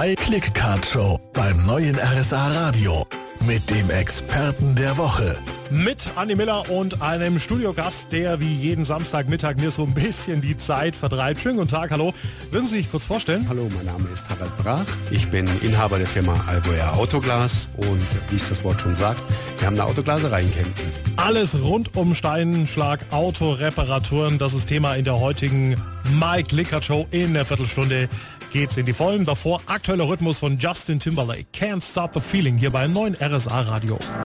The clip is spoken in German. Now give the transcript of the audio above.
My Click Card Show beim neuen RSA Radio mit dem Experten der Woche. Mit Anni Miller und einem Studiogast, der wie jeden Samstagmittag mir so ein bisschen die Zeit vertreibt. Schönen guten Tag, hallo. Würden Sie sich kurz vorstellen? Hallo, mein Name ist Harald Brach. Ich bin Inhaber der Firma Alboya Autoglas und wie es das Wort schon sagt, wir haben eine Autoglaserei in Kempten. Alles rund um Steinschlag, Autoreparaturen, das ist Thema in der heutigen Mike Lickert Show in der Viertelstunde geht's in die Vollen. Davor aktueller Rhythmus von Justin Timberlake. Can't Stop the Feeling hier beim neuen RSA Radio.